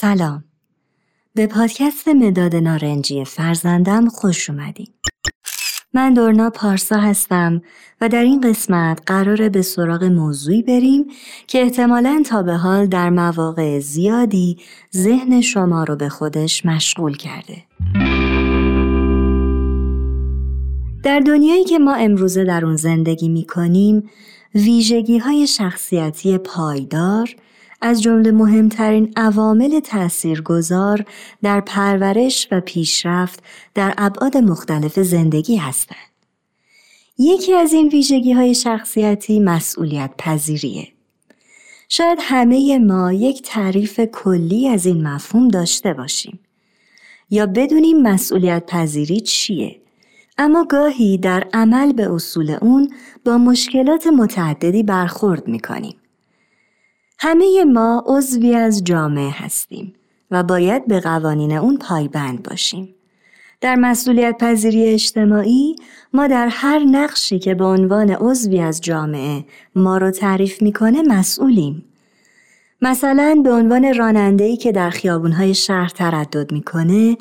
سلام به پادکست مداد نارنجی فرزندم خوش اومدیم من دورنا پارسا هستم و در این قسمت قراره به سراغ موضوعی بریم که احتمالا تا به حال در مواقع زیادی ذهن شما رو به خودش مشغول کرده. در دنیایی که ما امروزه در اون زندگی می کنیم، ویژگی های شخصیتی پایدار از جمله مهمترین عوامل تاثیرگذار در پرورش و پیشرفت در ابعاد مختلف زندگی هستند. یکی از این ویژگی های شخصیتی مسئولیت پذیریه. شاید همه ما یک تعریف کلی از این مفهوم داشته باشیم. یا بدونیم مسئولیت پذیری چیه اما گاهی در عمل به اصول اون با مشکلات متعددی برخورد می‌کنیم. همه ما عضوی از جامعه هستیم و باید به قوانین اون پایبند باشیم. در مسئولیت پذیری اجتماعی ما در هر نقشی که به عنوان عضوی از جامعه ما رو تعریف می‌کنه مسئولیم. مثلا به عنوان راننده‌ای که در خیابونهای شهر تردد می‌کنه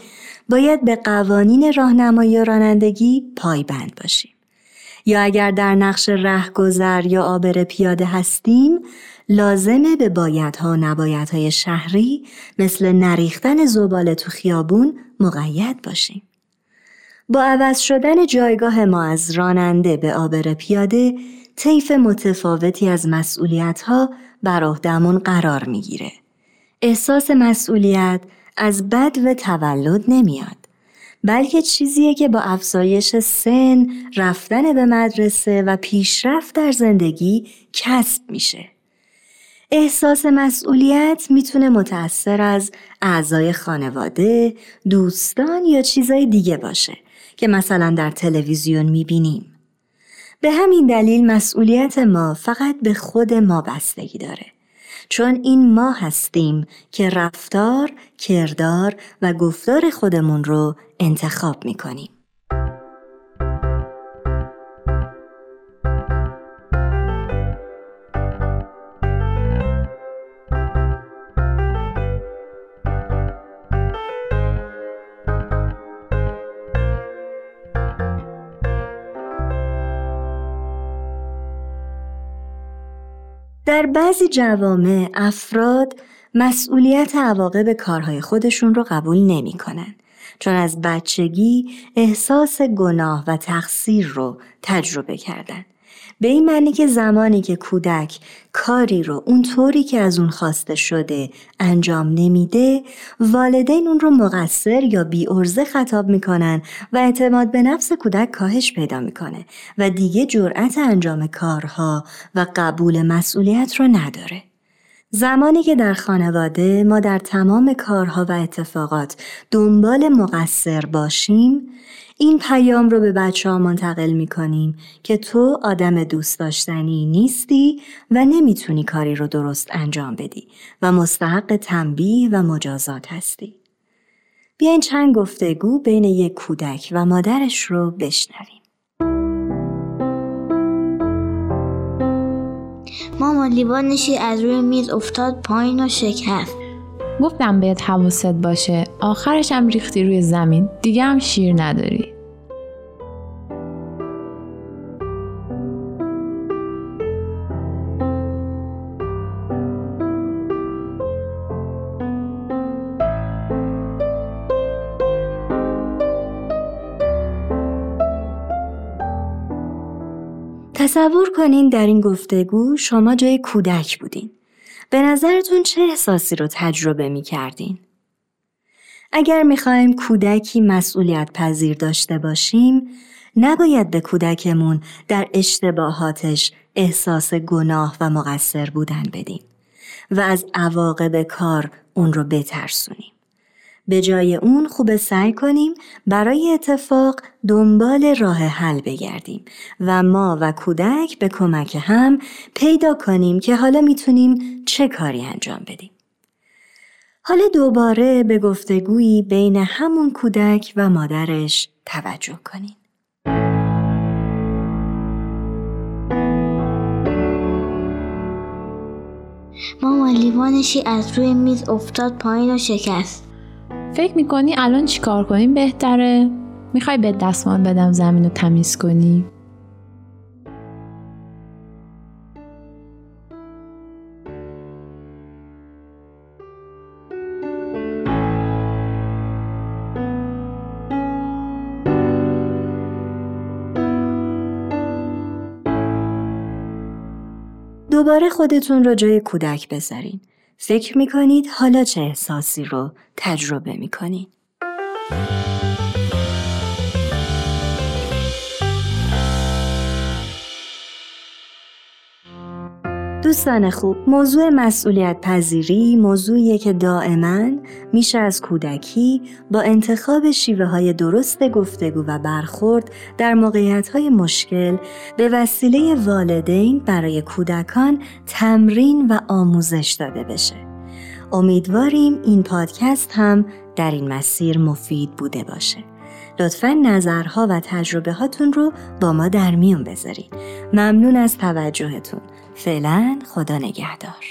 باید به قوانین راهنمایی رانندگی پایبند باشیم. یا اگر در نقش رهگذر یا آبر پیاده هستیم لازمه به بایدها و نبایدهای شهری مثل نریختن زباله تو خیابون مقید باشیم. با عوض شدن جایگاه ما از راننده به آبر پیاده طیف متفاوتی از مسئولیت ها بر عهدهمون قرار می‌گیره. احساس مسئولیت از بد و تولد نمیاد. بلکه چیزیه که با افزایش سن، رفتن به مدرسه و پیشرفت در زندگی کسب میشه. احساس مسئولیت می‌تونه متأثر از اعضای خانواده، دوستان یا چیزای دیگه باشه که مثلا در تلویزیون می‌بینیم. به همین دلیل مسئولیت ما فقط به خود ما بستگی داره. چون این ما هستیم که رفتار، کردار و گفتار خودمون رو انتخاب می‌کنیم. در بعضی جوامع افراد مسئولیت عواقب کارهای خودشون رو قبول نمی کنن. چون از بچگی احساس گناه و تقصیر رو تجربه کردن. به این معنی که زمانی که کودک کاری رو اون طوری که از اون خواسته شده انجام نمیده والدین اون رو مقصر یا بی ارزه خطاب می‌کنن و اعتماد به نفس کودک کاهش پیدا می‌کنه و دیگه جرأت انجام کارها و قبول مسئولیت رو نداره. زمانی که در خانواده ما در تمام کارها و اتفاقات دنبال مقصر باشیم این پیام رو به بچه ها منتقل می کنیم که تو آدم دوست داشتنی نیستی و نمی‌تونی کاری رو درست انجام بدی و مستحق تنبیه و مجازات هستی. بیاین چند گفتگو بین یک کودک و مادرش رو بشنویم. ماما لیوانشی از روی میز افتاد پایین و شکست گفتم بهت حواست باشه. آخرش هم ریختی روی زمین. دیگه هم شیر نداری. تصور کنین در این گفتگو شما جای کودک بودین. به نظرتون چه احساسی رو تجربه می کردین؟ اگر می‌خوایم کودکی مسئولیت پذیر داشته باشیم، نباید به کودکمون در اشتباهاتش احساس گناه و مقصر بودن بدیم و از عواقب کار اون رو بترسونیم. به جای اون خوب سعی کنیم برای اتفاق دنبال راه حل بگردیم و ما و کودک به کمک هم پیدا کنیم که حالا می‌تونیم چه کاری انجام بدیم. حالا دوباره به گفتگویی بین همون کودک و مادرش توجه کنیم. مامان لیوانشی از روی میز افتاد پایین و شکست فکر می‌کنی الان چیکار کنیم بهتره؟ می‌خوای به دستمال بدم زمین رو تمیز کنی؟ دوباره خودتون را جای کودک بذارین. فکر می‌کنید حالا چه احساسی رو تجربه می‌کنید؟ دوستان خوب موضوع مسئولیت پذیری موضوعیه که دائما میشه از کودکی با انتخاب شیوه های درست گفتگو و برخورد در موقعیت های مشکل به وسیله والدین برای کودکان تمرین و آموزش داده بشه. امیدواریم این پادکست هم در این مسیر مفید بوده باشه. لطفا نظرها و تجربه هاتون رو با ما در میون بذارید. ممنون از توجهتون. فعلا خدا نگهدار.